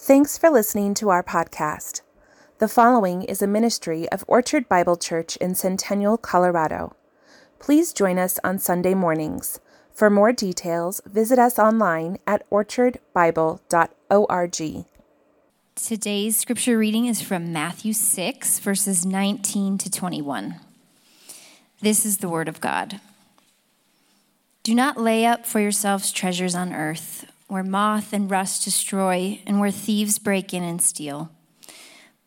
Thanks for listening to our podcast. The following is a ministry of Orchard Bible Church in Centennial, Colorado. Please join us on Sunday mornings. For more details, visit us online at orchardbible.org. Today's scripture reading is from Matthew 6, verses 19 to 21. This is the word of God. Do not lay up for yourselves treasures on earth, where moth and rust destroy, and where thieves break in and steal.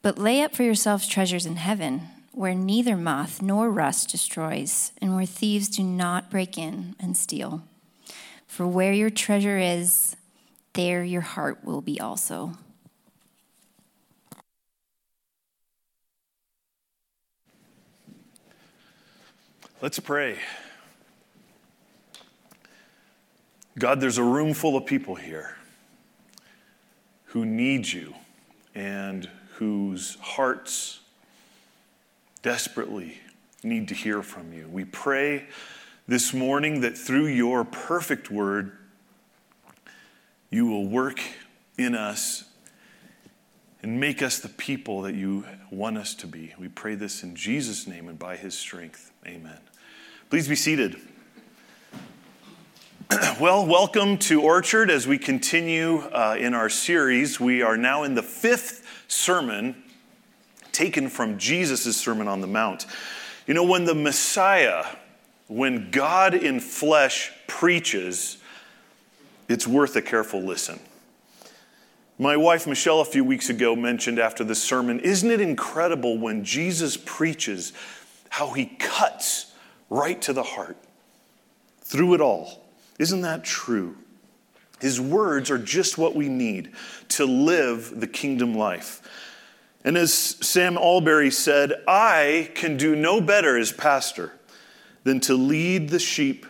But lay up for yourselves treasures in heaven, where neither moth nor rust destroys, and where thieves do not break in and steal. For where your treasure is, there your heart will be also. Let's pray. God, there's a room full of people here who need you and whose hearts desperately need to hear from you. We pray this morning that through your perfect word, you will work in us and make us the people that you want us to be. We pray this in Jesus' name and by his strength. Amen. Please be seated. well, welcome to Orchard as we continue uh, in our series. We are now in the fifth sermon taken from Jesus' Sermon on the Mount. You know, when the Messiah, when God in flesh preaches, it's worth a careful listen. My wife Michelle a few weeks ago mentioned after the sermon, isn't it incredible when Jesus preaches how he cuts right to the heart through it all. Isn't that true? His words are just what we need to live the kingdom life. And as Sam Allberry said, I can do no better as pastor than to lead the sheep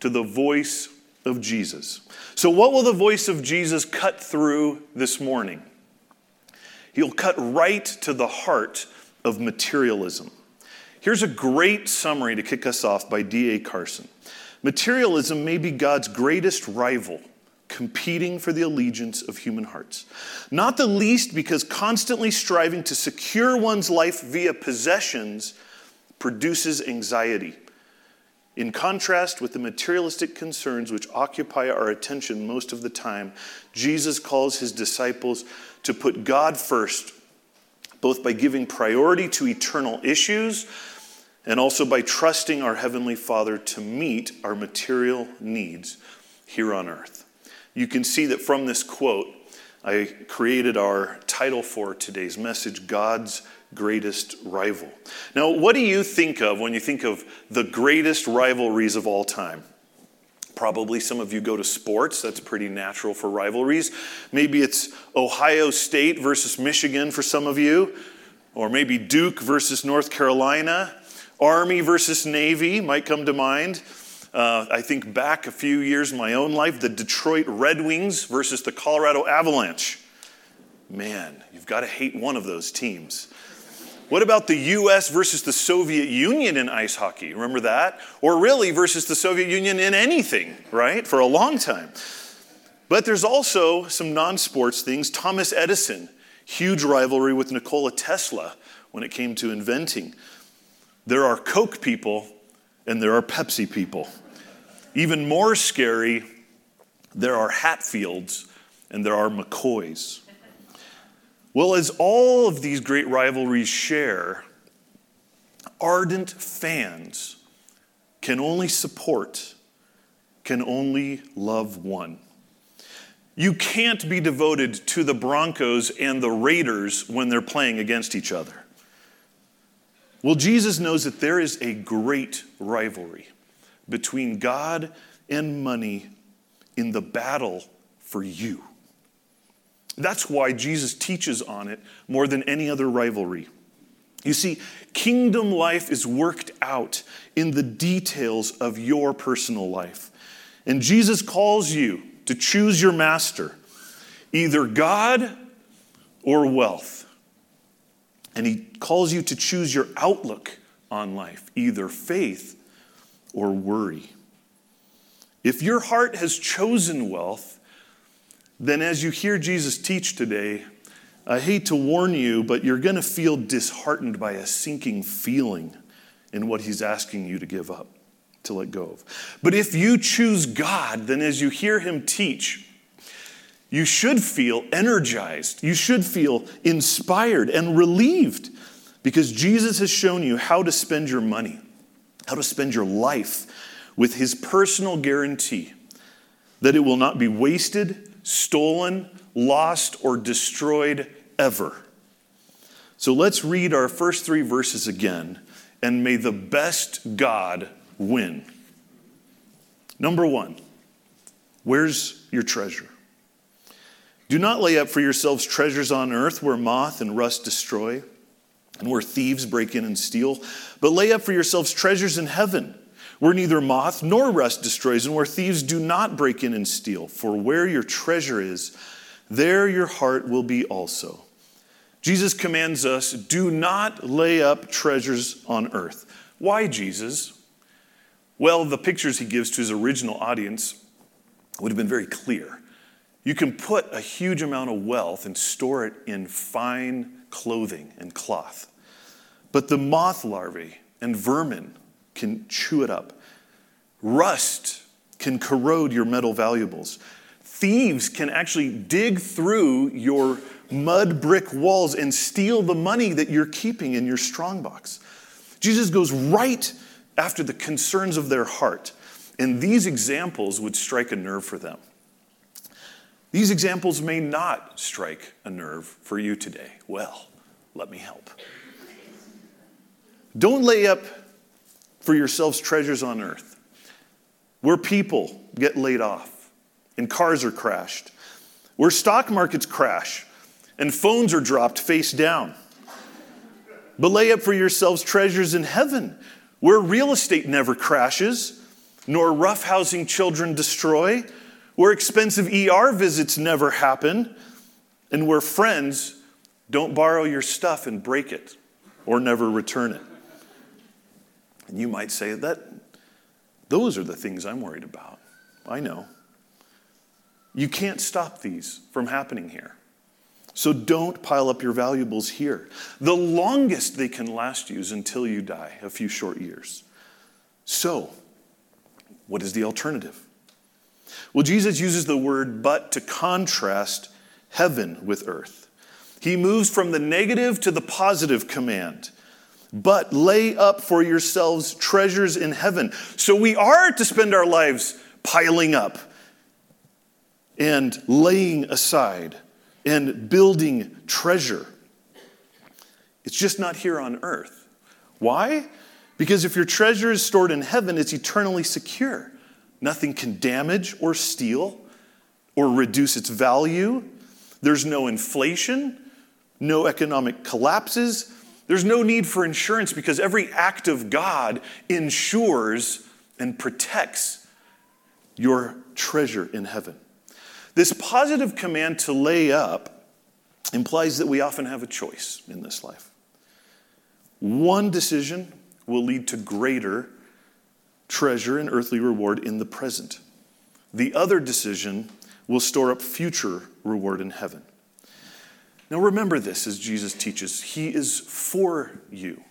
to the voice of Jesus. So, what will the voice of Jesus cut through this morning? He'll cut right to the heart of materialism. Here's a great summary to kick us off by D.A. Carson. Materialism may be God's greatest rival, competing for the allegiance of human hearts. Not the least because constantly striving to secure one's life via possessions produces anxiety. In contrast with the materialistic concerns which occupy our attention most of the time, Jesus calls his disciples to put God first, both by giving priority to eternal issues and also by trusting our Heavenly Father to meet our material needs here on earth. You can see that from this quote, I created our title for today's message God's Greatest Rival. Now, what do you think of when you think of the greatest rivalries of all time? Probably some of you go to sports. That's pretty natural for rivalries. Maybe it's Ohio State versus Michigan for some of you, or maybe Duke versus North Carolina. Army versus Navy might come to mind. Uh, I think back a few years in my own life, the Detroit Red Wings versus the Colorado Avalanche. Man, you've got to hate one of those teams. What about the US versus the Soviet Union in ice hockey? Remember that? Or really versus the Soviet Union in anything, right? For a long time. But there's also some non sports things. Thomas Edison, huge rivalry with Nikola Tesla when it came to inventing. There are Coke people and there are Pepsi people. Even more scary, there are Hatfields and there are McCoys. Well, as all of these great rivalries share, ardent fans can only support, can only love one. You can't be devoted to the Broncos and the Raiders when they're playing against each other. Well, Jesus knows that there is a great rivalry between God and money in the battle for you. That's why Jesus teaches on it more than any other rivalry. You see, kingdom life is worked out in the details of your personal life. And Jesus calls you to choose your master, either God or wealth. And he calls you to choose your outlook on life, either faith or worry. If your heart has chosen wealth, then as you hear Jesus teach today, I hate to warn you, but you're going to feel disheartened by a sinking feeling in what he's asking you to give up, to let go of. But if you choose God, then as you hear him teach, you should feel energized. You should feel inspired and relieved because Jesus has shown you how to spend your money, how to spend your life with his personal guarantee that it will not be wasted, stolen, lost, or destroyed ever. So let's read our first three verses again, and may the best God win. Number one, where's your treasure? Do not lay up for yourselves treasures on earth where moth and rust destroy and where thieves break in and steal, but lay up for yourselves treasures in heaven where neither moth nor rust destroys and where thieves do not break in and steal. For where your treasure is, there your heart will be also. Jesus commands us do not lay up treasures on earth. Why, Jesus? Well, the pictures he gives to his original audience would have been very clear. You can put a huge amount of wealth and store it in fine clothing and cloth. But the moth larvae and vermin can chew it up. Rust can corrode your metal valuables. Thieves can actually dig through your mud brick walls and steal the money that you're keeping in your strongbox. Jesus goes right after the concerns of their heart. And these examples would strike a nerve for them. These examples may not strike a nerve for you today. Well, let me help. Don't lay up for yourselves treasures on earth where people get laid off and cars are crashed, where stock markets crash and phones are dropped face down. But lay up for yourselves treasures in heaven where real estate never crashes, nor roughhousing children destroy where expensive ER visits never happen, and where friends don't borrow your stuff and break it or never return it. And you might say that those are the things I'm worried about. I know. You can't stop these from happening here. So don't pile up your valuables here. The longest they can last you is until you die, a few short years. So, what is the alternative? Well, Jesus uses the word but to contrast heaven with earth. He moves from the negative to the positive command. But lay up for yourselves treasures in heaven. So we are to spend our lives piling up and laying aside and building treasure. It's just not here on earth. Why? Because if your treasure is stored in heaven, it's eternally secure. Nothing can damage or steal or reduce its value. There's no inflation, no economic collapses. There's no need for insurance because every act of God insures and protects your treasure in heaven. This positive command to lay up implies that we often have a choice in this life. One decision will lead to greater treasure and earthly reward in the present. The other decision will store up future reward in heaven. Now remember this as Jesus teaches He is for you,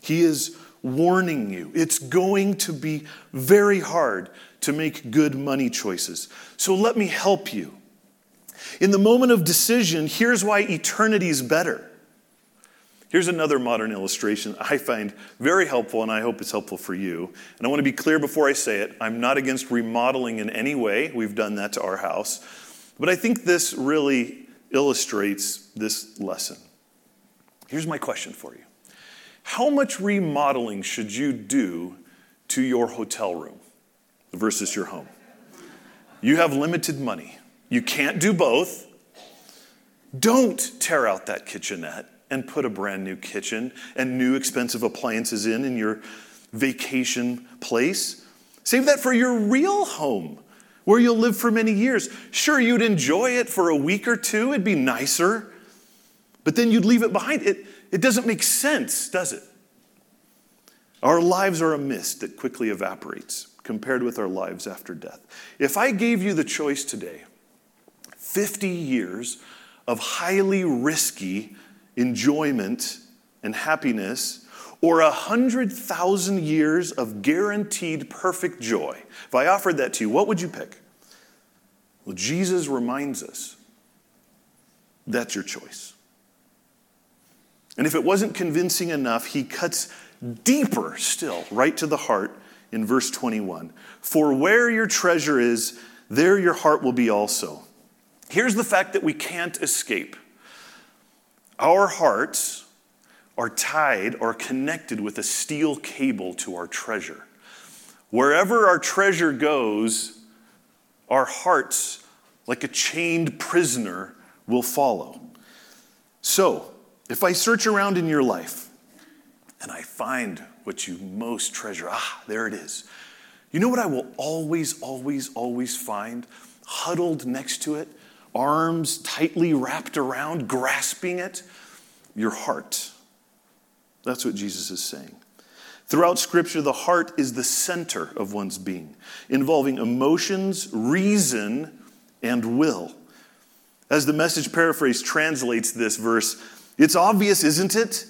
He is warning you. It's going to be very hard to make good money choices. So let me help you. In the moment of decision, here's why eternity is better. Here's another modern illustration I find very helpful, and I hope it's helpful for you. And I want to be clear before I say it I'm not against remodeling in any way. We've done that to our house. But I think this really illustrates this lesson. Here's my question for you How much remodeling should you do to your hotel room versus your home? You have limited money, you can't do both. Don't tear out that kitchenette and put a brand new kitchen and new expensive appliances in in your vacation place. Save that for your real home where you'll live for many years. Sure, you'd enjoy it for a week or two, it'd be nicer, but then you'd leave it behind. It, it doesn't make sense, does it? Our lives are a mist that quickly evaporates compared with our lives after death. If I gave you the choice today, 50 years of highly risky enjoyment and happiness, or a 100,000 years of guaranteed perfect joy? If I offered that to you, what would you pick? Well, Jesus reminds us that's your choice. And if it wasn't convincing enough, he cuts deeper still, right to the heart in verse 21. For where your treasure is, there your heart will be also. Here's the fact that we can't escape our hearts are tied or connected with a steel cable to our treasure. Wherever our treasure goes, our hearts, like a chained prisoner, will follow. So, if I search around in your life and I find what you most treasure, ah, there it is. You know what I will always, always, always find huddled next to it, arms tightly wrapped around, grasping it? Your heart. That's what Jesus is saying. Throughout Scripture, the heart is the center of one's being, involving emotions, reason, and will. As the message paraphrase translates this verse, it's obvious, isn't it?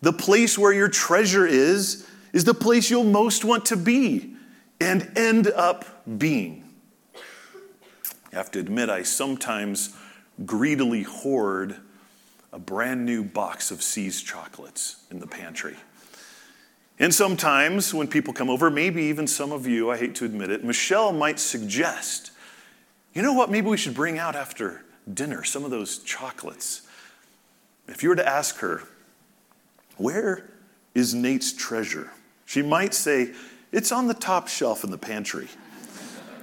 The place where your treasure is, is the place you'll most want to be and end up being. I have to admit, I sometimes greedily hoard a brand new box of See's chocolates in the pantry. And sometimes when people come over, maybe even some of you, I hate to admit it, Michelle might suggest, you know what, maybe we should bring out after dinner some of those chocolates. If you were to ask her, where is Nate's treasure? She might say, it's on the top shelf in the pantry.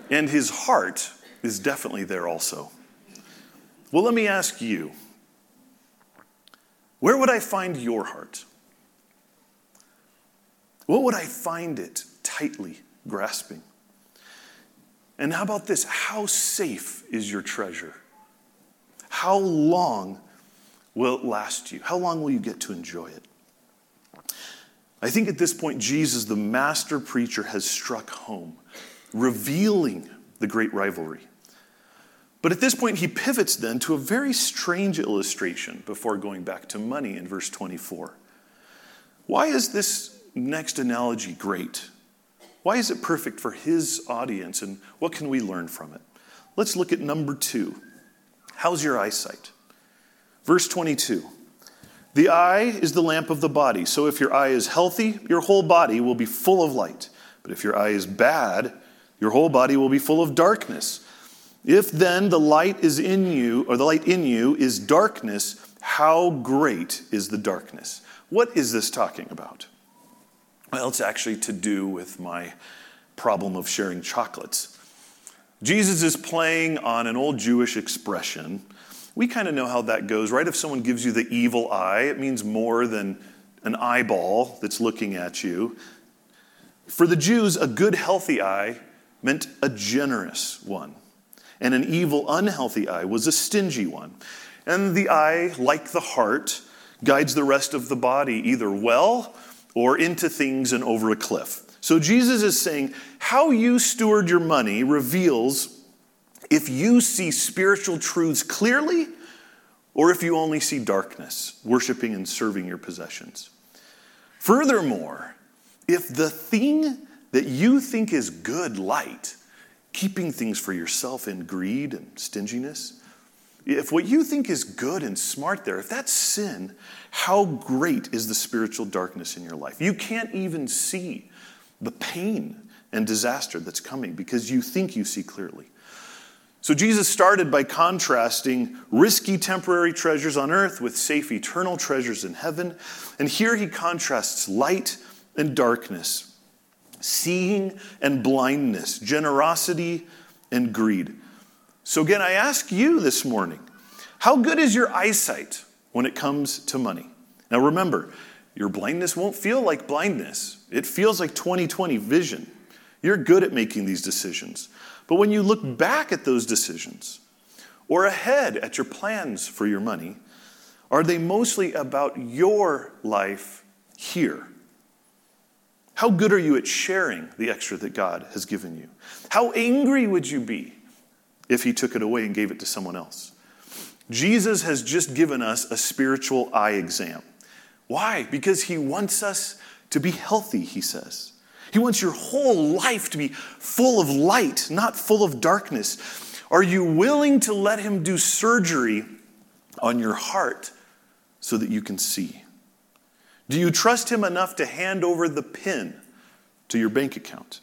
And his heart is definitely there also. Well, let me ask you where would I find your heart? What would I find it tightly grasping? And how about this? How safe is your treasure? How long will it last you? How long will you get to enjoy it? I think at this point, Jesus, the master preacher, has struck home, revealing the great rivalry. But at this point, he pivots then to a very strange illustration before going back to money in verse 24. Why is this next analogy great? Why is it perfect for his audience, and what can we learn from it? Let's look at number two. How's your eyesight? Verse 22. The eye is the lamp of the body. So if your eye is healthy, your whole body will be full of light. But if your eye is bad, your whole body will be full of darkness. If then the light is in you, or the light in you is darkness, how great is the darkness? What is this talking about? Well, it's actually to do with my problem of sharing chocolates. Jesus is playing on an old Jewish expression we kind of know how that goes, right? If someone gives you the evil eye, it means more than an eyeball that's looking at you. For the Jews, a good, healthy eye meant a generous one, and an evil, unhealthy eye was a stingy one. And the eye, like the heart, guides the rest of the body either well or into things and over a cliff. So Jesus is saying, how you steward your money reveals if you see spiritual truths clearly or if you only see darkness, worshiping and serving your possessions. Furthermore, if the thing that you think is good light, keeping things for yourself in greed and stinginess, if what you think is good and smart there, if that's sin, how great is the spiritual darkness in your life? You can't even see the pain and disaster that's coming because you think you see clearly. So Jesus started by contrasting risky temporary treasures on earth with safe eternal treasures in heaven. And here he contrasts light and darkness, seeing and blindness, generosity and greed. So again, I ask you this morning how good is your eyesight when it comes to money? Now remember, your blindness won't feel like blindness, it feels like 2020 vision. You're good at making these decisions. But when you look back at those decisions or ahead at your plans for your money, are they mostly about your life here? How good are you at sharing the extra that God has given you? How angry would you be if he took it away and gave it to someone else. Jesus has just given us a spiritual eye exam. Why? Because he wants us to be healthy, he says. He wants your whole life to be full of light, not full of darkness. Are you willing to let him do surgery on your heart so that you can see? Do you trust him enough to hand over the pin to your bank account?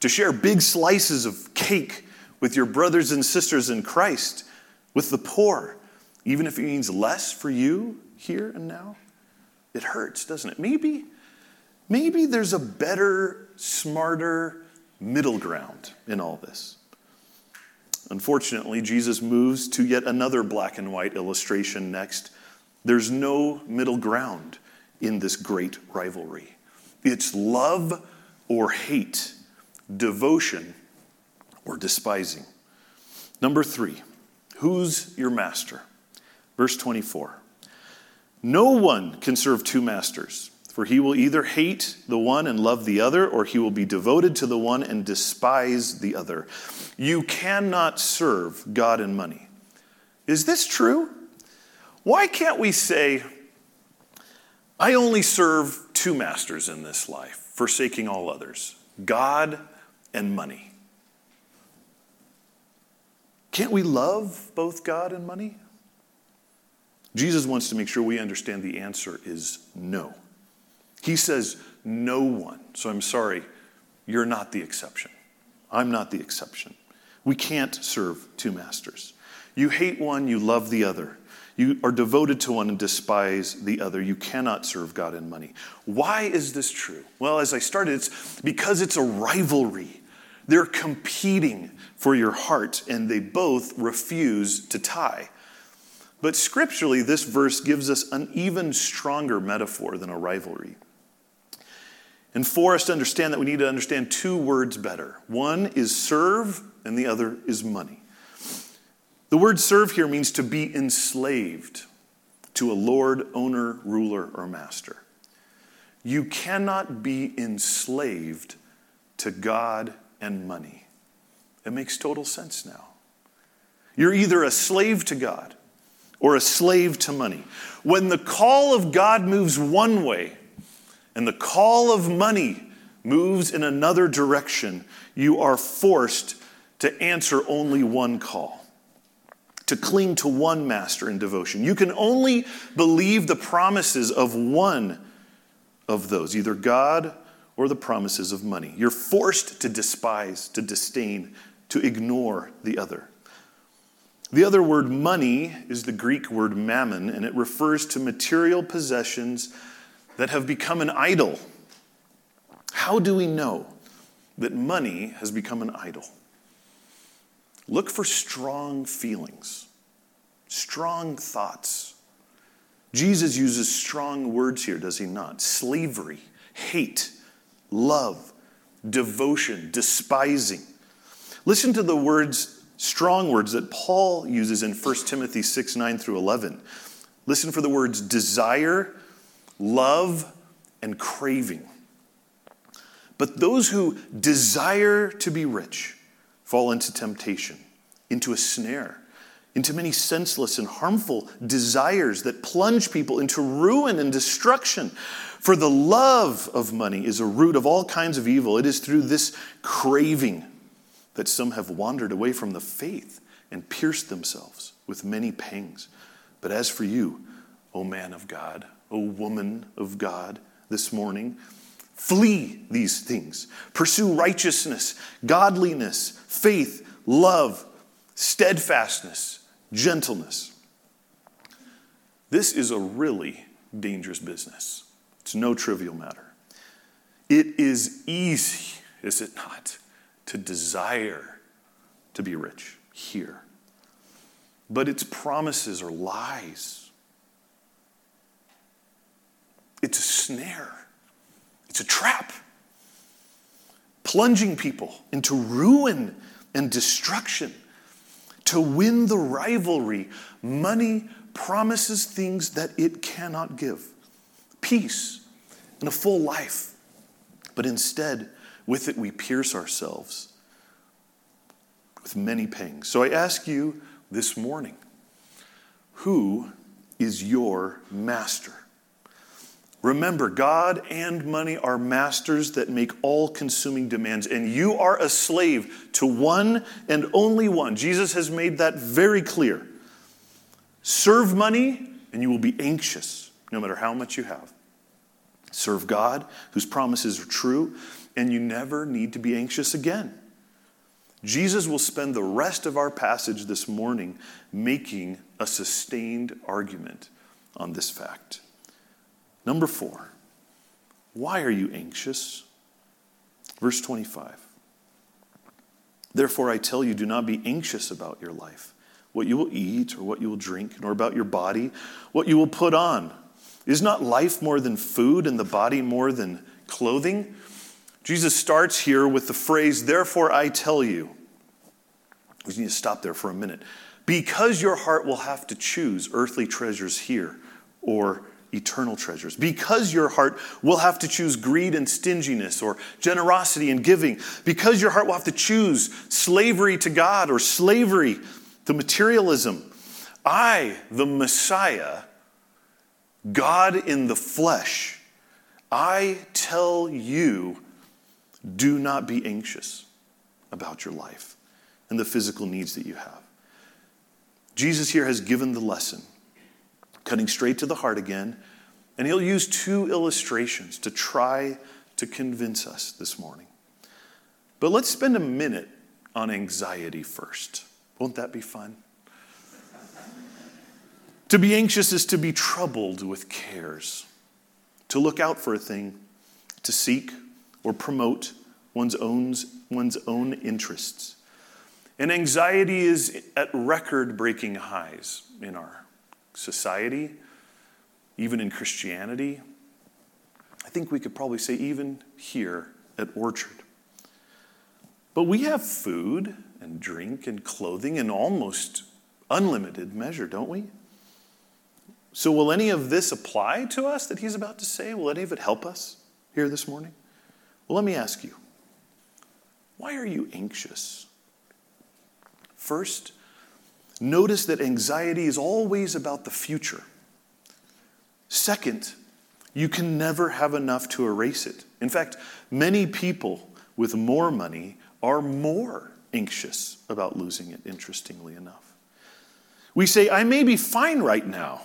To share big slices of cake with your brothers and sisters in Christ, with the poor, even if it means less for you here and now? It hurts, doesn't it? Maybe, maybe there's a better, smarter middle ground in all this. Unfortunately, Jesus moves to yet another black and white illustration next. There's no middle ground in this great rivalry. It's love or hate, devotion or despising. Number three, who's your master? Verse 24. No one can serve two masters, for he will either hate the one and love the other, or he will be devoted to the one and despise the other. You cannot serve God and money. Is this true? Why can't we say, I only serve two masters in this life, forsaking all others God and money? Can't we love both God and money? Jesus wants to make sure we understand the answer is no. He says, no one. So I'm sorry, you're not the exception. I'm not the exception. We can't serve two masters. You hate one, you love the other. You are devoted to one and despise the other. You cannot serve God and money. Why is this true? Well, as I started, it's because it's a rivalry. They're competing for your heart, and they both refuse to tie. But scripturally, this verse gives us an even stronger metaphor than a rivalry. And for us to understand that, we need to understand two words better. One is serve, and the other is money. The word serve here means to be enslaved to a lord, owner, ruler, or master. You cannot be enslaved to God and money. It makes total sense now. You're either a slave to God or a slave to money. When the call of God moves one way and the call of money moves in another direction, you are forced to answer only one call. To cling to one master in devotion. You can only believe the promises of one of those, either God or the promises of money. You're forced to despise, to disdain, to ignore the other. The other word money is the Greek word mammon, and it refers to material possessions that have become an idol. How do we know that money has become an idol? Look for strong feelings, strong thoughts. Jesus uses strong words here, does he not? Slavery, hate, love, devotion, despising. Listen to the words strong words that Paul uses in 1 Timothy 6 9 through 11. Listen for the words desire, love, and craving. But those who desire to be rich fall into temptation, into a snare, into many senseless and harmful desires that plunge people into ruin and destruction. For the love of money is a root of all kinds of evil. It is through this craving that some have wandered away from the faith and pierced themselves with many pangs. But as for you, O man of God, O woman of God, this morning, flee these things. Pursue righteousness, godliness, faith, love, steadfastness, gentleness. This is a really dangerous business. It's no trivial matter. It is easy, is it not? to desire to be rich here. But its promises are lies. It's a snare, it's a trap, plunging people into ruin and destruction. To win the rivalry, money promises things that it cannot give peace and a full life. But instead, with it, we pierce ourselves with many pangs. So I ask you this morning who is your master? Remember, God and money are masters that make all consuming demands, and you are a slave to one and only one. Jesus has made that very clear. Serve money, and you will be anxious no matter how much you have. Serve God, whose promises are true, and you never need to be anxious again. Jesus will spend the rest of our passage this morning making a sustained argument on this fact. Number four, why are you anxious? Verse 25. Therefore, I tell you, do not be anxious about your life, what you will eat or what you will drink, nor about your body, what you will put on. Is not life more than food and the body more than clothing? Jesus starts here with the phrase, Therefore, I tell you. We need to stop there for a minute. Because your heart will have to choose earthly treasures here or eternal treasures. Because your heart will have to choose greed and stinginess or generosity and giving. Because your heart will have to choose slavery to God or slavery to materialism. I, the Messiah, God in the flesh, I tell you, do not be anxious about your life and the physical needs that you have. Jesus here has given the lesson cutting straight to the heart again. And he'll use two illustrations to try to convince us this morning. But let's spend a minute on anxiety first. Won't that be fun? to be anxious is to be troubled with cares, to look out for a thing, to seek or promote one's own, one's own interests. And anxiety is at record breaking highs in our society, even in Christianity. I think we could probably say, even here at Orchard. But we have food and drink and clothing in almost unlimited measure, don't we? So, will any of this apply to us that he's about to say? Will any of it help us here this morning? Well, let me ask you why are you anxious? First, Notice that anxiety is always about the future. Second, you can never have enough to erase it. In fact, many people with more money are more anxious about losing it, interestingly enough. We say, I may be fine right now,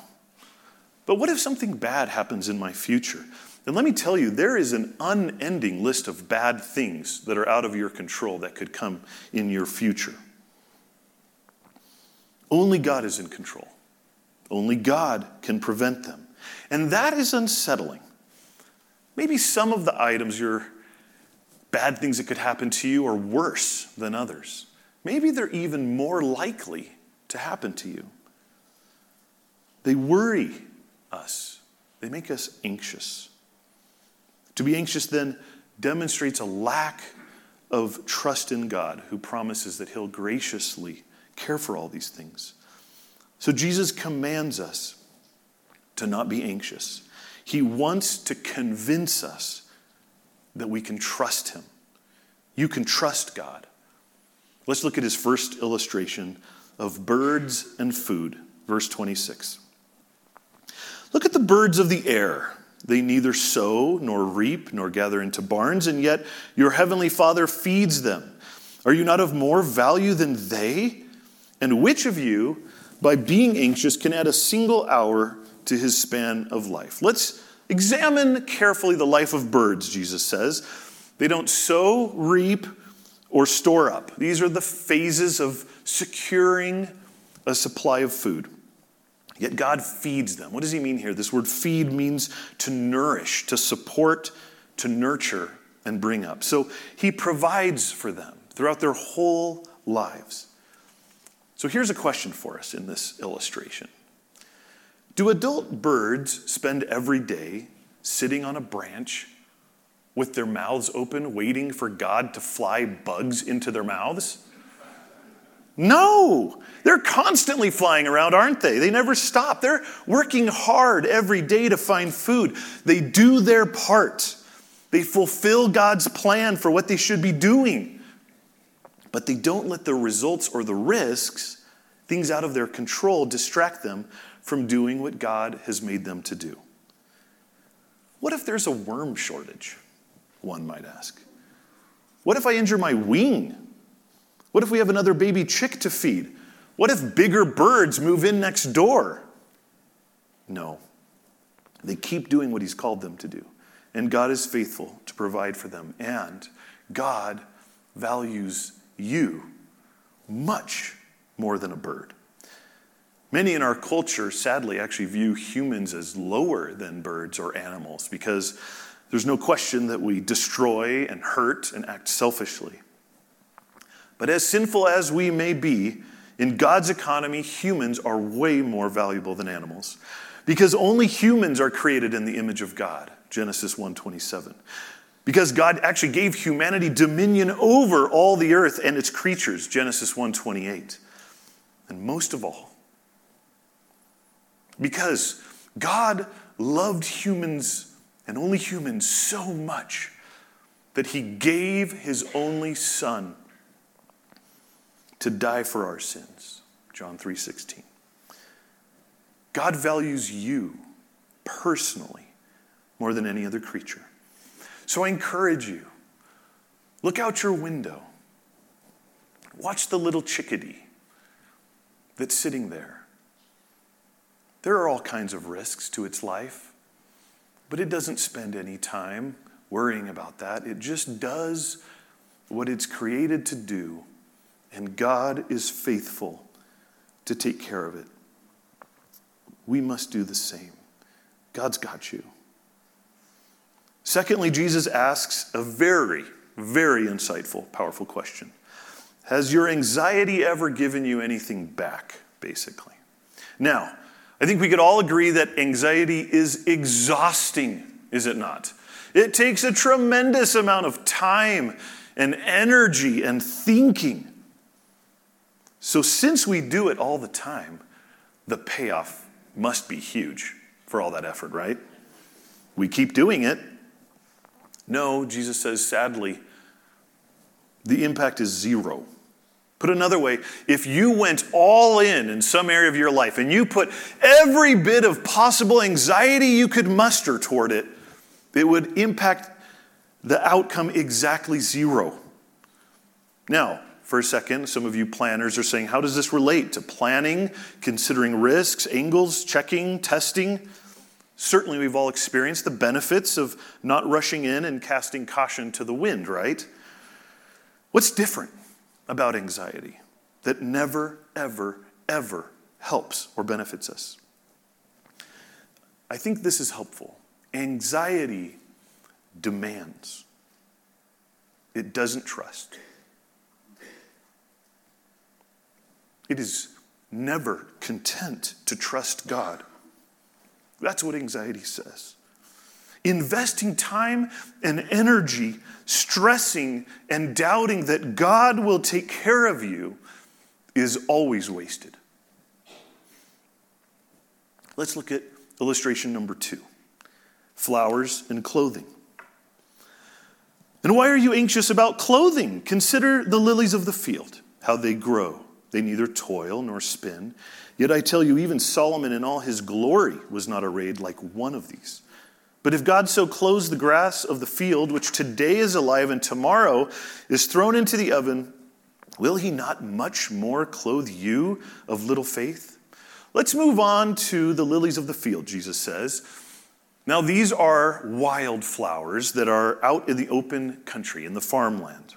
but what if something bad happens in my future? And let me tell you, there is an unending list of bad things that are out of your control that could come in your future. Only God is in control. Only God can prevent them. And that is unsettling. Maybe some of the items you're bad things that could happen to you are worse than others. Maybe they're even more likely to happen to you. They worry us, they make us anxious. To be anxious then demonstrates a lack of trust in God, who promises that He'll graciously care for all these things. So Jesus commands us to not be anxious. He wants to convince us that we can trust Him. You can trust God. Let's look at his first illustration of birds and food, verse 26. Look at the birds of the air. They neither sow nor reap nor gather into barns, and yet your heavenly Father feeds them. Are you not of more value than they? And which of you, by being anxious, can add a single hour to his span of life? Let's examine carefully the life of birds, Jesus says. They don't sow, reap, or store up. These are the phases of securing a supply of food. Yet God feeds them. What does he mean here? This word feed means to nourish, to support, to nurture, and bring up. So he provides for them throughout their whole lives. So here's a question for us in this illustration Do adult birds spend every day sitting on a branch with their mouths open, waiting for God to fly bugs into their mouths? No, they're constantly flying around, aren't they? They never stop. They're working hard every day to find food. They do their part, they fulfill God's plan for what they should be doing. But they don't let the results or the risks, things out of their control, distract them from doing what God has made them to do. What if there's a worm shortage? One might ask. What if I injure my wing? What if we have another baby chick to feed? What if bigger birds move in next door? No. They keep doing what He's called them to do. And God is faithful to provide for them. And God values you much more than a bird. Many in our culture, sadly, actually view humans as lower than birds or animals because there's no question that we destroy and hurt and act selfishly. But as sinful as we may be, in God's economy, humans are way more valuable than animals because only humans are created in the image of God. Genesis 1:27. Because God actually gave humanity dominion over all the earth and its creatures, Genesis 1:28. And most of all, because God loved humans and only humans so much that he gave his only son to die for our sins. John 3:16. God values you personally more than any other creature. So I encourage you look out your window, watch the little chickadee that's sitting there. There are all kinds of risks to its life, but it doesn't spend any time worrying about that. It just does what it's created to do, and God is faithful to take care of it. We must do the same. God's got you. Secondly, Jesus asks a very, very insightful, powerful question Has your anxiety ever given you anything back, basically? Now, I think we could all agree that anxiety is exhausting, is it not? It takes a tremendous amount of time and energy and thinking. So, since we do it all the time, the payoff must be huge for all that effort, right? We keep doing it, no, Jesus says, sadly, the impact is zero. Put another way, if you went all in in some area of your life and you put every bit of possible anxiety you could muster toward it, it would impact the outcome exactly zero. Now, for a second, some of you planners are saying, how does this relate to planning, considering risks, angles, checking, testing? Certainly, we've all experienced the benefits of not rushing in and casting caution to the wind, right? What's different about anxiety that never, ever, ever helps or benefits us? I think this is helpful. Anxiety demands, it doesn't trust. It is never content to trust God. That's what anxiety says. Investing time and energy stressing and doubting that God will take care of you is always wasted. Let's look at illustration number two flowers and clothing. And why are you anxious about clothing? Consider the lilies of the field, how they grow. They neither toil nor spin. Yet I tell you, even Solomon in all his glory was not arrayed like one of these. But if God so clothes the grass of the field, which today is alive and tomorrow is thrown into the oven, will he not much more clothe you of little faith? Let's move on to the lilies of the field, Jesus says. Now, these are wild flowers that are out in the open country, in the farmland.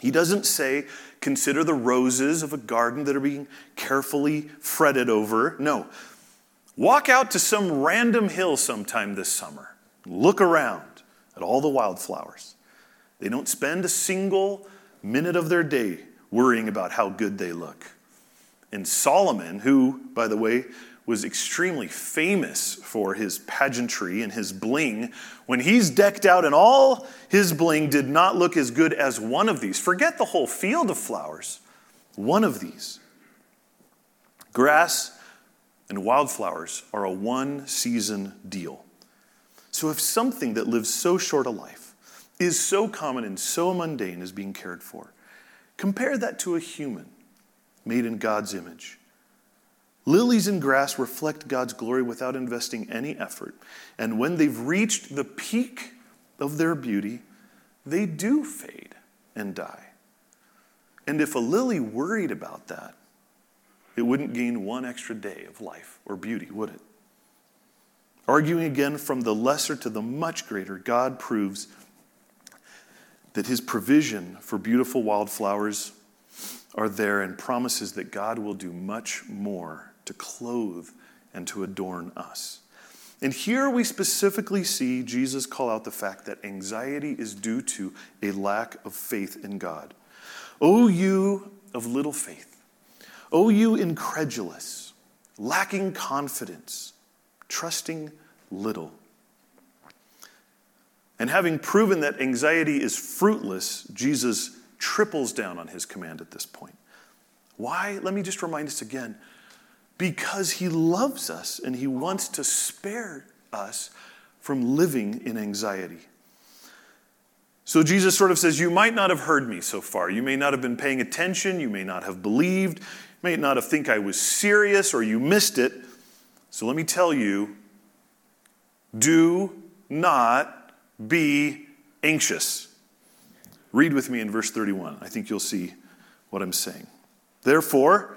He doesn't say, consider the roses of a garden that are being carefully fretted over. No. Walk out to some random hill sometime this summer. Look around at all the wildflowers. They don't spend a single minute of their day worrying about how good they look. And Solomon, who, by the way, was extremely famous for his pageantry and his bling. When he's decked out and all his bling did not look as good as one of these. Forget the whole field of flowers. One of these. Grass and wildflowers are a one season deal. So if something that lives so short a life is so common and so mundane is being cared for, Compare that to a human made in God's image. Lilies and grass reflect God's glory without investing any effort. And when they've reached the peak of their beauty, they do fade and die. And if a lily worried about that, it wouldn't gain one extra day of life or beauty, would it? Arguing again from the lesser to the much greater, God proves that his provision for beautiful wildflowers are there and promises that God will do much more to clothe and to adorn us. And here we specifically see Jesus call out the fact that anxiety is due to a lack of faith in God. O you of little faith, O you incredulous, lacking confidence, trusting little. And having proven that anxiety is fruitless, Jesus triples down on his command at this point. Why? Let me just remind us again. Because he loves us and he wants to spare us from living in anxiety. So Jesus sort of says, You might not have heard me so far. You may not have been paying attention. You may not have believed. You may not have think I was serious or you missed it. So let me tell you do not be anxious. Read with me in verse 31. I think you'll see what I'm saying. Therefore,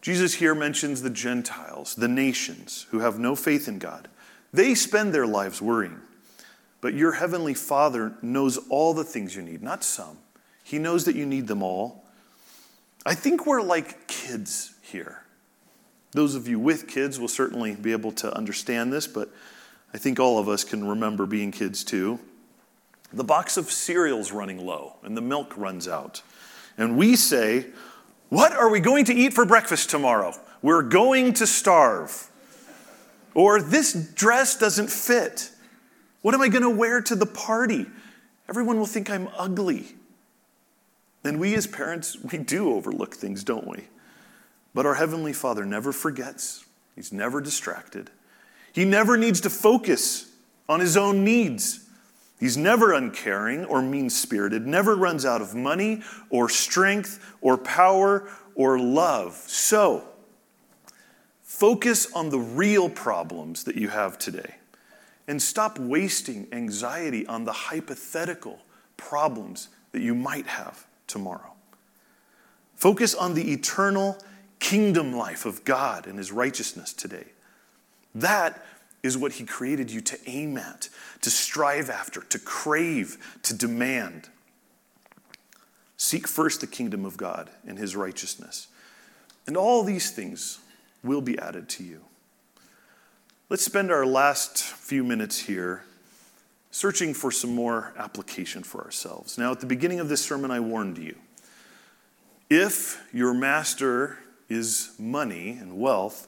Jesus here mentions the Gentiles, the nations who have no faith in God. They spend their lives worrying. But your heavenly Father knows all the things you need, not some. He knows that you need them all. I think we're like kids here. Those of you with kids will certainly be able to understand this, but I think all of us can remember being kids too. The box of cereal's running low and the milk runs out and we say, What are we going to eat for breakfast tomorrow? We're going to starve. Or this dress doesn't fit. What am I going to wear to the party? Everyone will think I'm ugly. And we as parents, we do overlook things, don't we? But our Heavenly Father never forgets, He's never distracted. He never needs to focus on His own needs. He's never uncaring or mean spirited, never runs out of money or strength or power or love. So, focus on the real problems that you have today and stop wasting anxiety on the hypothetical problems that you might have tomorrow. Focus on the eternal kingdom life of God and His righteousness today. That is what He created you to aim at, to strive after, to crave, to demand. Seek first the kingdom of God and His righteousness, and all these things will be added to you. Let's spend our last few minutes here searching for some more application for ourselves. Now, at the beginning of this sermon, I warned you if your master is money and wealth,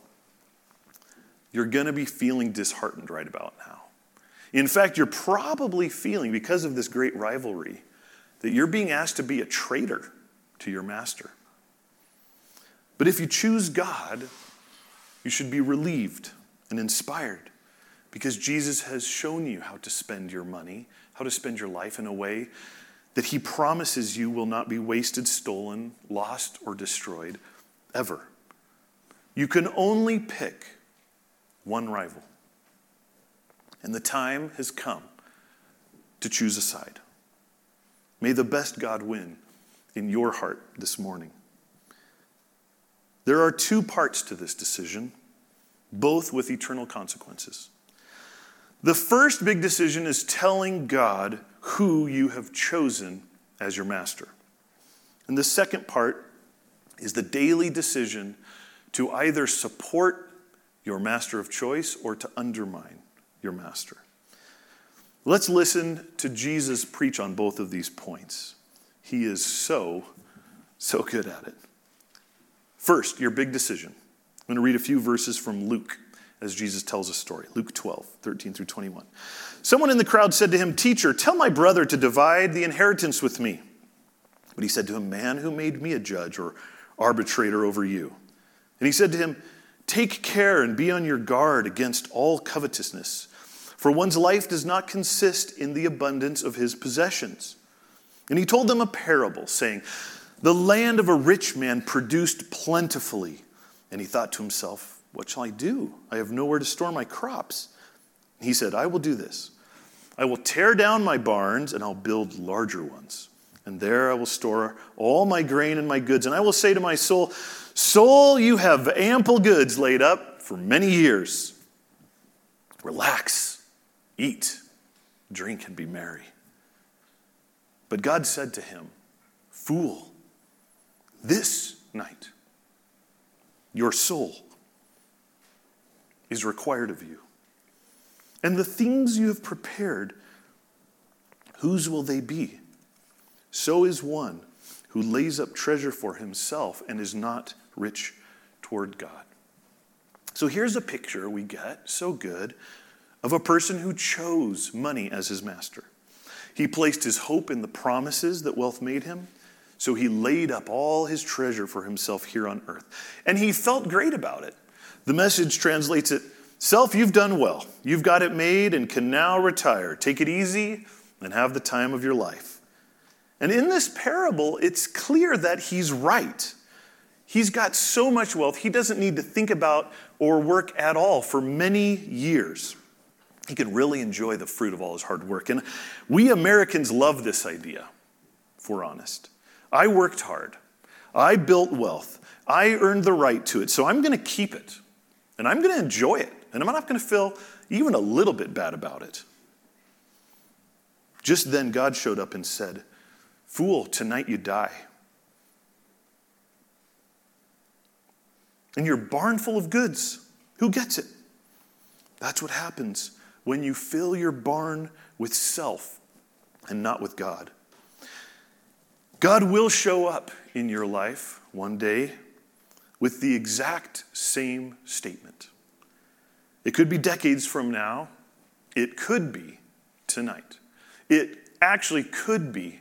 you're going to be feeling disheartened right about now. In fact, you're probably feeling, because of this great rivalry, that you're being asked to be a traitor to your master. But if you choose God, you should be relieved and inspired because Jesus has shown you how to spend your money, how to spend your life in a way that He promises you will not be wasted, stolen, lost, or destroyed ever. You can only pick one rival. And the time has come to choose a side. May the best God win in your heart this morning. There are two parts to this decision, both with eternal consequences. The first big decision is telling God who you have chosen as your master. And the second part is the daily decision to either support your master of choice or to undermine your master. Let's listen to Jesus preach on both of these points. He is so, so good at it. First, your big decision. I'm going to read a few verses from Luke as Jesus tells a story. Luke 12, 13 through 21. Someone in the crowd said to him, Teacher, tell my brother to divide the inheritance with me. But he said to him, Man, who made me a judge or arbitrator over you? And he said to him, Take care and be on your guard against all covetousness, for one's life does not consist in the abundance of his possessions. And he told them a parable, saying, The land of a rich man produced plentifully. And he thought to himself, What shall I do? I have nowhere to store my crops. He said, I will do this. I will tear down my barns and I'll build larger ones. And there I will store all my grain and my goods. And I will say to my soul, Soul, you have ample goods laid up for many years. Relax, eat, drink, and be merry. But God said to him, Fool, this night your soul is required of you. And the things you have prepared, whose will they be? So is one who lays up treasure for himself and is not rich toward God. So here's a picture we get, so good, of a person who chose money as his master. He placed his hope in the promises that wealth made him, so he laid up all his treasure for himself here on earth. And he felt great about it. The message translates it Self, you've done well. You've got it made and can now retire. Take it easy and have the time of your life. And in this parable, it's clear that he's right. He's got so much wealth, he doesn't need to think about or work at all for many years. He can really enjoy the fruit of all his hard work. And we Americans love this idea, if we're honest. I worked hard, I built wealth, I earned the right to it, so I'm going to keep it, and I'm going to enjoy it, and I'm not going to feel even a little bit bad about it. Just then, God showed up and said, Fool, tonight you die. and your barn full of goods. Who gets it? That's what happens when you fill your barn with self and not with God. God will show up in your life one day with the exact same statement. It could be decades from now, it could be tonight. It actually could be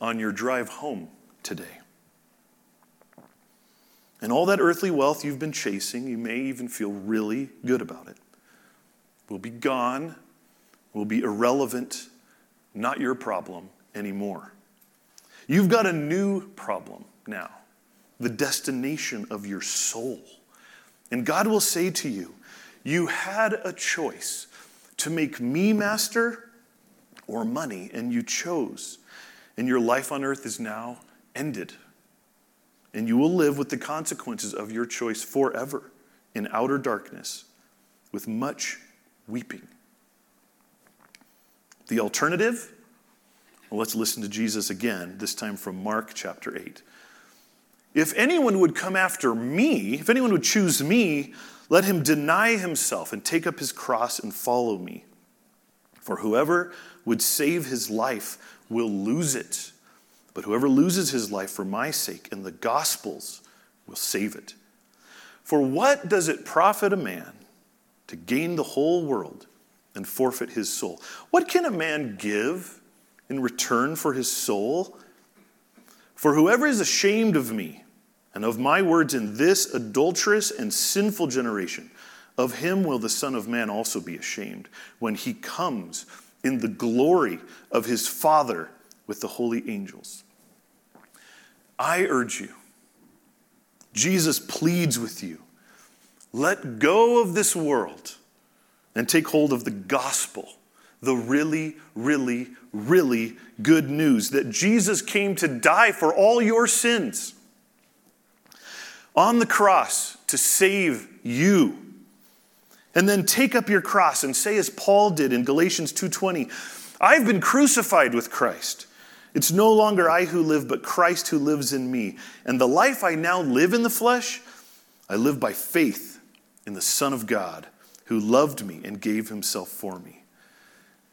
on your drive home today. And all that earthly wealth you've been chasing, you may even feel really good about it, will be gone, will be irrelevant, not your problem anymore. You've got a new problem now the destination of your soul. And God will say to you, You had a choice to make me master or money, and you chose. And your life on earth is now ended and you will live with the consequences of your choice forever in outer darkness with much weeping. The alternative? Well, let's listen to Jesus again, this time from Mark chapter 8. If anyone would come after me, if anyone would choose me, let him deny himself and take up his cross and follow me. For whoever would save his life will lose it but whoever loses his life for my sake and the gospel's will save it. For what does it profit a man to gain the whole world and forfeit his soul? What can a man give in return for his soul? For whoever is ashamed of me and of my words in this adulterous and sinful generation, of him will the Son of Man also be ashamed when he comes in the glory of his Father with the holy angels. I urge you, Jesus pleads with you, let go of this world and take hold of the gospel, the really, really, really good news that Jesus came to die for all your sins on the cross to save you and then take up your cross and say as paul did in galatians 2.20 i've been crucified with christ it's no longer I who live, but Christ who lives in me. And the life I now live in the flesh, I live by faith in the Son of God who loved me and gave himself for me.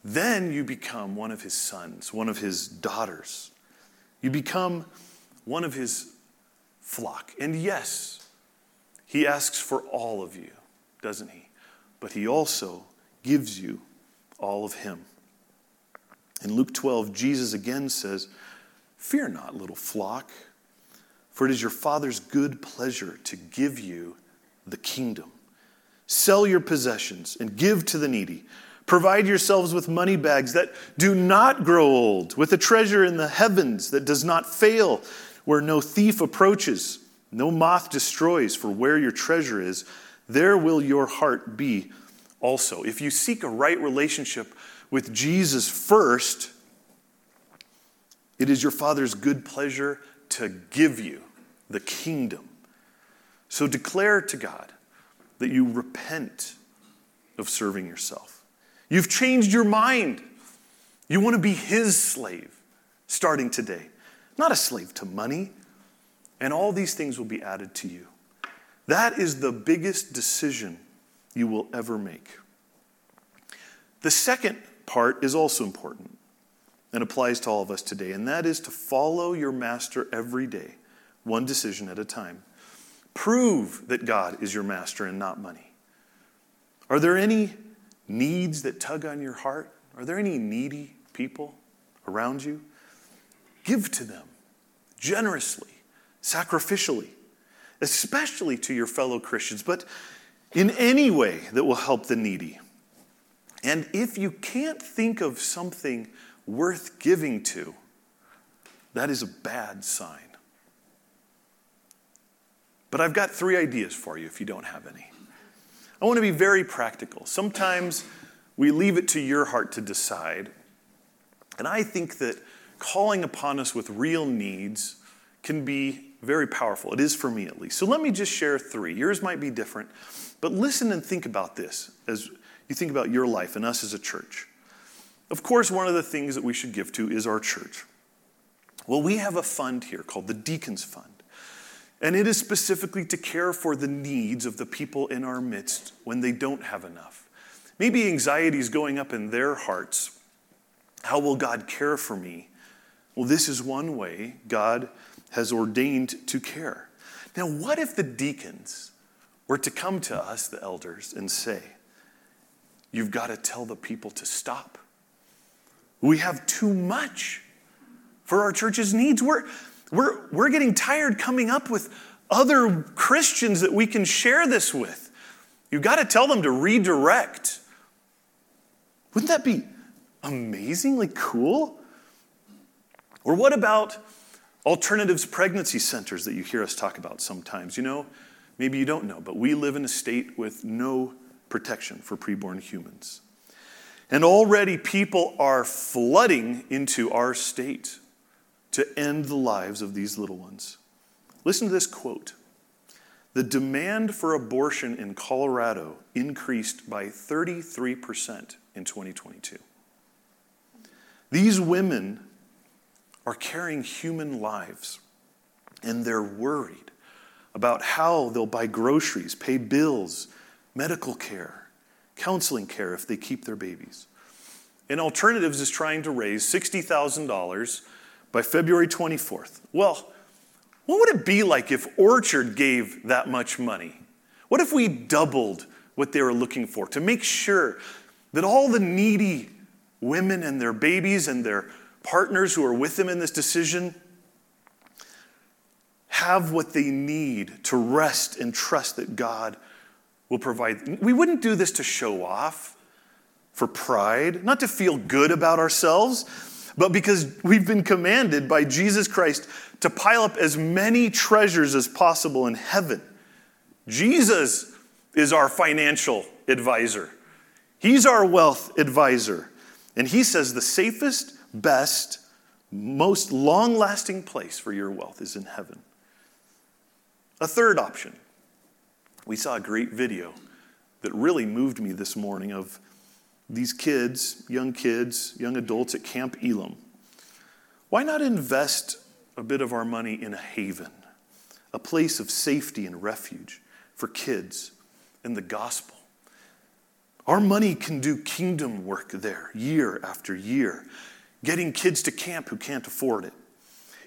Then you become one of his sons, one of his daughters. You become one of his flock. And yes, he asks for all of you, doesn't he? But he also gives you all of him. In Luke 12, Jesus again says, Fear not, little flock, for it is your Father's good pleasure to give you the kingdom. Sell your possessions and give to the needy. Provide yourselves with money bags that do not grow old, with a treasure in the heavens that does not fail, where no thief approaches, no moth destroys, for where your treasure is, there will your heart be also. If you seek a right relationship with Jesus first, it is your Father's good pleasure to give you the kingdom. So declare to God that you repent of serving yourself. You've changed your mind. You want to be His slave starting today, not a slave to money. And all these things will be added to you. That is the biggest decision you will ever make. The second part is also important and applies to all of us today, and that is to follow your master every day, one decision at a time. Prove that God is your master and not money. Are there any needs that tug on your heart? Are there any needy people around you? Give to them generously, sacrificially, especially to your fellow Christians, but in any way that will help the needy. And if you can't think of something worth giving to, that is a bad sign. But I've got three ideas for you if you don't have any. I want to be very practical. Sometimes we leave it to your heart to decide. And I think that calling upon us with real needs can be very powerful. It is for me at least. So let me just share three. Yours might be different, but listen and think about this as you think about your life and us as a church. Of course, one of the things that we should give to is our church. Well, we have a fund here called the Deacons Fund. And it is specifically to care for the needs of the people in our midst when they don't have enough. Maybe anxiety is going up in their hearts. How will God care for me? Well, this is one way God has ordained to care. Now, what if the deacons were to come to us, the elders, and say, You've got to tell the people to stop? We have too much for our church's needs. We're, we're, we're getting tired coming up with other Christians that we can share this with. You've got to tell them to redirect. Wouldn't that be amazingly cool? Or what about alternatives pregnancy centers that you hear us talk about sometimes? You know, maybe you don't know, but we live in a state with no protection for preborn humans. And already people are flooding into our state to end the lives of these little ones. Listen to this quote The demand for abortion in Colorado increased by 33% in 2022. These women are carrying human lives, and they're worried about how they'll buy groceries, pay bills, medical care, counseling care if they keep their babies. And Alternatives is trying to raise $60,000 by February 24th. Well, what would it be like if Orchard gave that much money? What if we doubled what they were looking for to make sure that all the needy women and their babies and their partners who are with them in this decision have what they need to rest and trust that God will provide? We wouldn't do this to show off, for pride, not to feel good about ourselves but because we've been commanded by Jesus Christ to pile up as many treasures as possible in heaven. Jesus is our financial advisor, He's our wealth advisor. And He says the safest, best, most long lasting place for your wealth is in heaven. A third option. We saw a great video that really moved me this morning of these kids, young kids, young adults at Camp Elam. Why not invest a bit of our money in a haven, a place of safety and refuge for kids in the gospel? Our money can do kingdom work there year after year, getting kids to camp who can't afford it,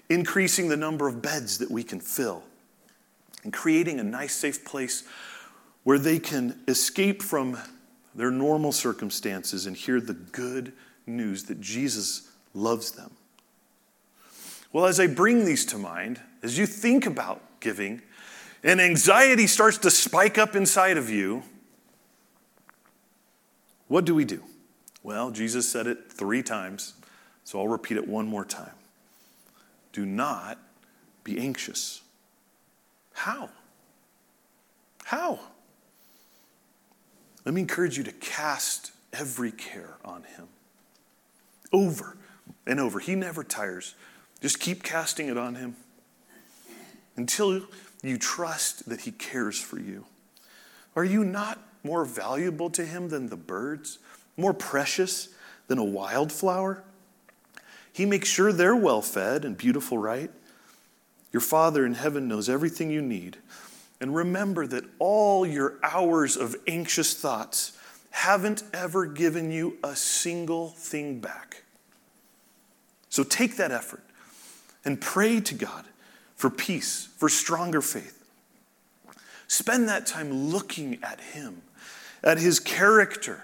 increasing the number of beds that we can fill, and creating a nice, safe place where they can escape from their normal circumstances and hear the good news that Jesus loves them. Well, as I bring these to mind, as you think about giving, and anxiety starts to spike up inside of you, what do we do? Well, Jesus said it three times, so I'll repeat it one more time. Do not be anxious. How? How? Let me encourage you to cast every care on Him over and over. He never tires. Just keep casting it on Him until you trust that He cares for you. Are you not more valuable to Him than the birds? More precious than a wildflower? He makes sure they're well fed and beautiful, right? Your Father in heaven knows everything you need. And remember that all your hours of anxious thoughts haven't ever given you a single thing back. So take that effort and pray to God for peace, for stronger faith. Spend that time looking at Him, at His character,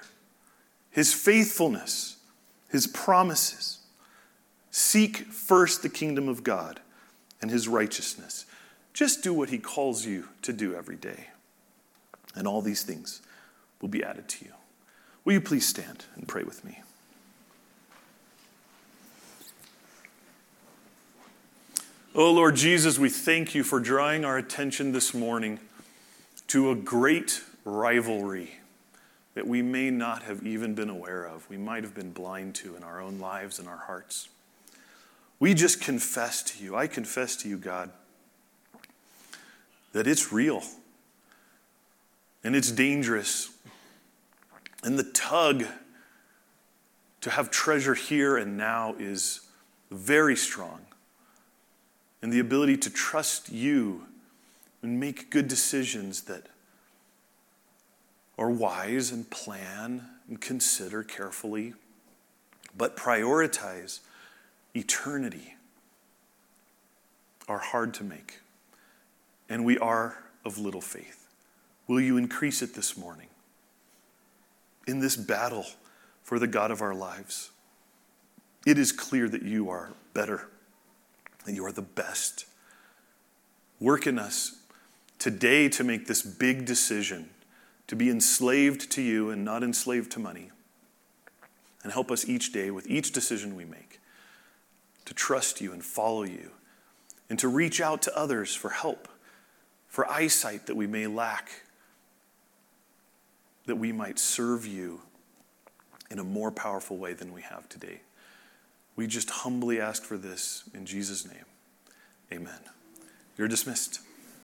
His faithfulness, His promises. Seek first the kingdom of God and His righteousness. Just do what He calls you to do every day, and all these things will be added to you. Will you please stand and pray with me? Oh Lord Jesus, we thank you for drawing our attention this morning to a great rivalry that we may not have even been aware of. We might have been blind to in our own lives and our hearts. We just confess to you, I confess to you, God, that it's real and it's dangerous. And the tug to have treasure here and now is very strong. And the ability to trust you and make good decisions that are wise and plan and consider carefully, but prioritize eternity are hard to make. And we are of little faith. Will you increase it this morning in this battle for the God of our lives? It is clear that you are better, that you are the best. Work in us today to make this big decision to be enslaved to you and not enslaved to money. And help us each day with each decision we make to trust you and follow you and to reach out to others for help, for eyesight that we may lack, that we might serve you in a more powerful way than we have today. We just humbly ask for this in Jesus' name. Amen. You're dismissed.